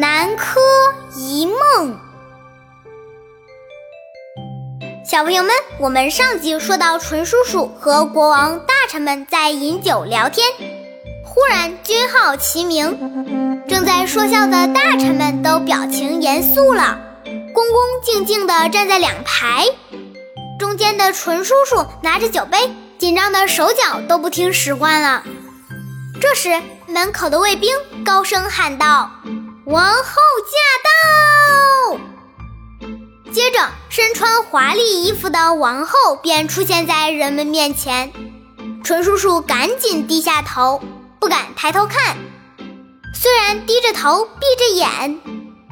南柯一梦。小朋友们，我们上集说到，纯叔叔和国王大臣们在饮酒聊天，忽然军号齐鸣，正在说笑的大臣们都表情严肃了，恭恭敬敬地站在两排，中间的纯叔叔拿着酒杯，紧张的手脚都不听使唤了。这时，门口的卫兵高声喊道：“王后驾到！”接着，身穿华丽衣服的王后便出现在人们面前。纯叔叔赶紧低下头，不敢抬头看。虽然低着头，闭着眼，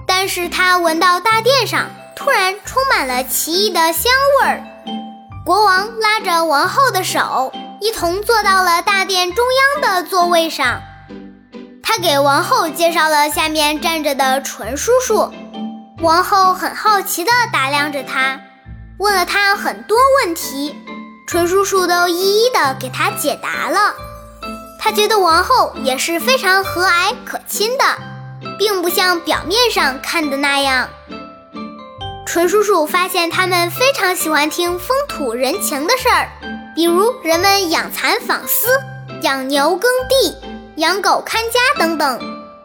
但是他闻到大殿上突然充满了奇异的香味儿。国王拉着王后的手。一同坐到了大殿中央的座位上，他给王后介绍了下面站着的纯叔叔。王后很好奇地打量着他，问了他很多问题，纯叔叔都一一地给他解答了。他觉得王后也是非常和蔼可亲的，并不像表面上看的那样。纯叔叔发现他们非常喜欢听风土人情的事儿。比如人们养蚕纺丝、养牛耕地、养狗看家等等，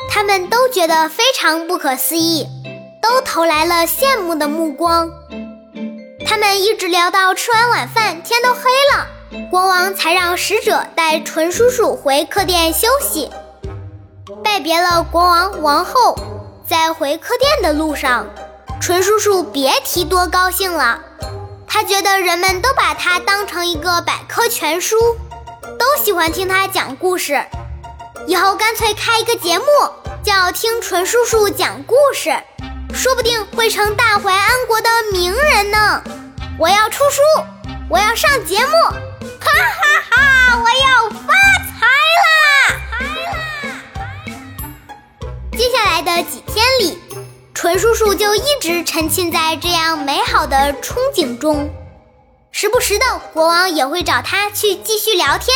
他们都觉得非常不可思议，都投来了羡慕的目光。他们一直聊到吃完晚饭，天都黑了，国王才让使者带纯叔叔回客店休息。拜别了国王、王后，在回客店的路上，纯叔叔别提多高兴了。他觉得人们都把他当成一个百科全书，都喜欢听他讲故事。以后干脆开一个节目，叫“听纯叔叔讲故事”，说不定会成大淮安国的名人呢。我要出书，我要上节目，哈哈哈！我要发财啦！接下来的几天里。纯叔叔就一直沉浸在这样美好的憧憬中，时不时的国王也会找他去继续聊天。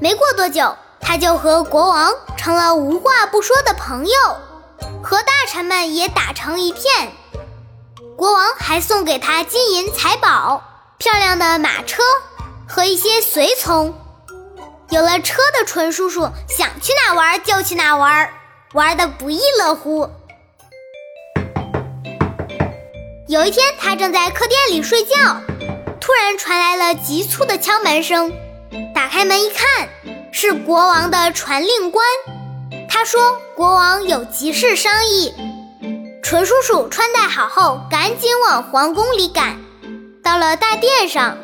没过多久，他就和国王成了无话不说的朋友，和大臣们也打成一片。国王还送给他金银财宝、漂亮的马车和一些随从。有了车的纯叔叔想去哪玩就去哪玩，玩的不亦乐乎。有一天，他正在客店里睡觉，突然传来了急促的敲门声。打开门一看，是国王的传令官。他说：“国王有急事商议。”纯叔叔穿戴好后，赶紧往皇宫里赶。到了大殿上，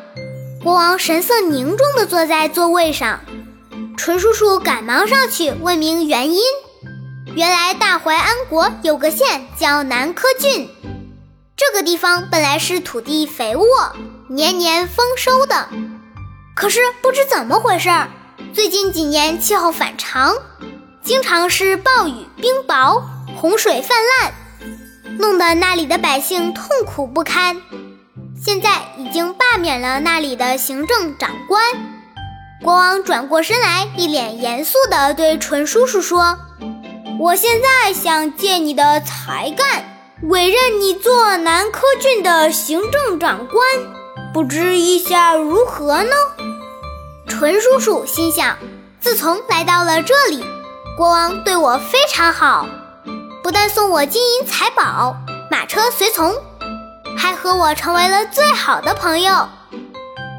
国王神色凝重地坐在座位上。纯叔叔赶忙上去问明原因。原来大淮安国有个县叫南柯郡。这个地方本来是土地肥沃、年年丰收的，可是不知怎么回事儿，最近几年气候反常，经常是暴雨、冰雹、洪水泛滥，弄得那里的百姓痛苦不堪。现在已经罢免了那里的行政长官。国王转过身来，一脸严肃地对纯叔叔说：“我现在想借你的才干。”委任你做南柯郡的行政长官，不知意下如何呢？纯叔叔心想：自从来到了这里，国王对我非常好，不但送我金银财宝、马车随从，还和我成为了最好的朋友。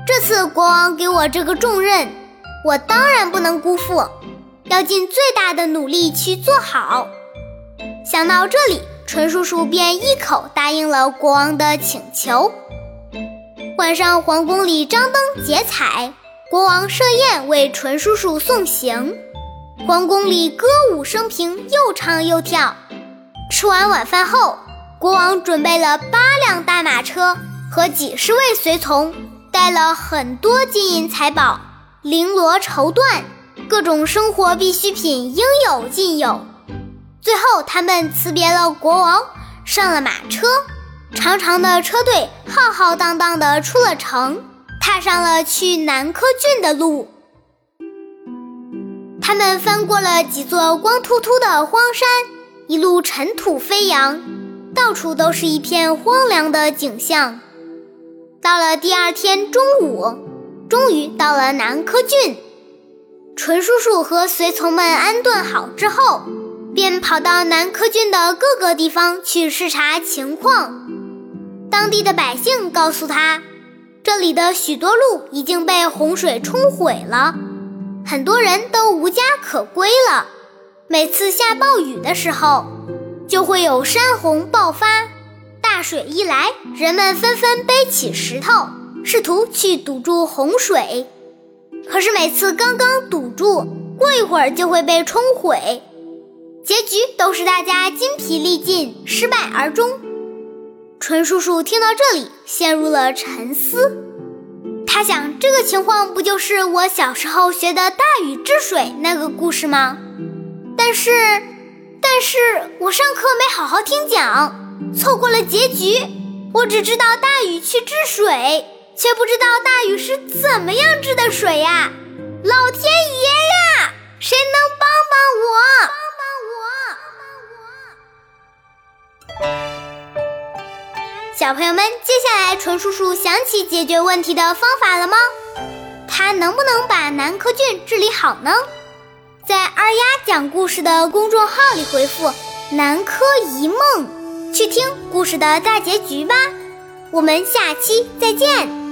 这次国王给我这个重任，我当然不能辜负，要尽最大的努力去做好。想到这里。纯叔叔便一口答应了国王的请求。晚上，皇宫里张灯结彩，国王设宴为纯叔叔送行。皇宫里歌舞升平，又唱又跳。吃完晚饭后，国王准备了八辆大马车和几十位随从，带了很多金银财宝、绫罗绸缎，各种生活必需品应有尽有。最后，他们辞别了国王，上了马车，长长的车队浩浩荡荡地出了城，踏上了去南柯郡的路。他们翻过了几座光秃秃的荒山，一路尘土飞扬，到处都是一片荒凉的景象。到了第二天中午，终于到了南柯郡。纯叔叔和随从们安顿好之后，便跑到南柯郡的各个地方去视察情况。当地的百姓告诉他，这里的许多路已经被洪水冲毁了，很多人都无家可归了。每次下暴雨的时候，就会有山洪爆发。大水一来，人们纷纷背起石头，试图去堵住洪水。可是每次刚刚堵住，过一会儿就会被冲毁，结局都是大家筋疲力尽，失败而终。纯叔叔听到这里，陷入了沉思。他想，这个情况不就是我小时候学的《大禹治水》那个故事吗？但是，但是我上课没好好听讲，错过了结局。我只知道大禹去治水。却不知道大禹是怎么样治的水呀！老天爷呀，谁能帮帮我？帮帮我！小朋友们，接下来纯叔叔想起解决问题的方法了吗？他能不能把南柯郡治理好呢？在二丫讲故事的公众号里回复“南柯一梦”，去听故事的大结局吧。我们下期再见。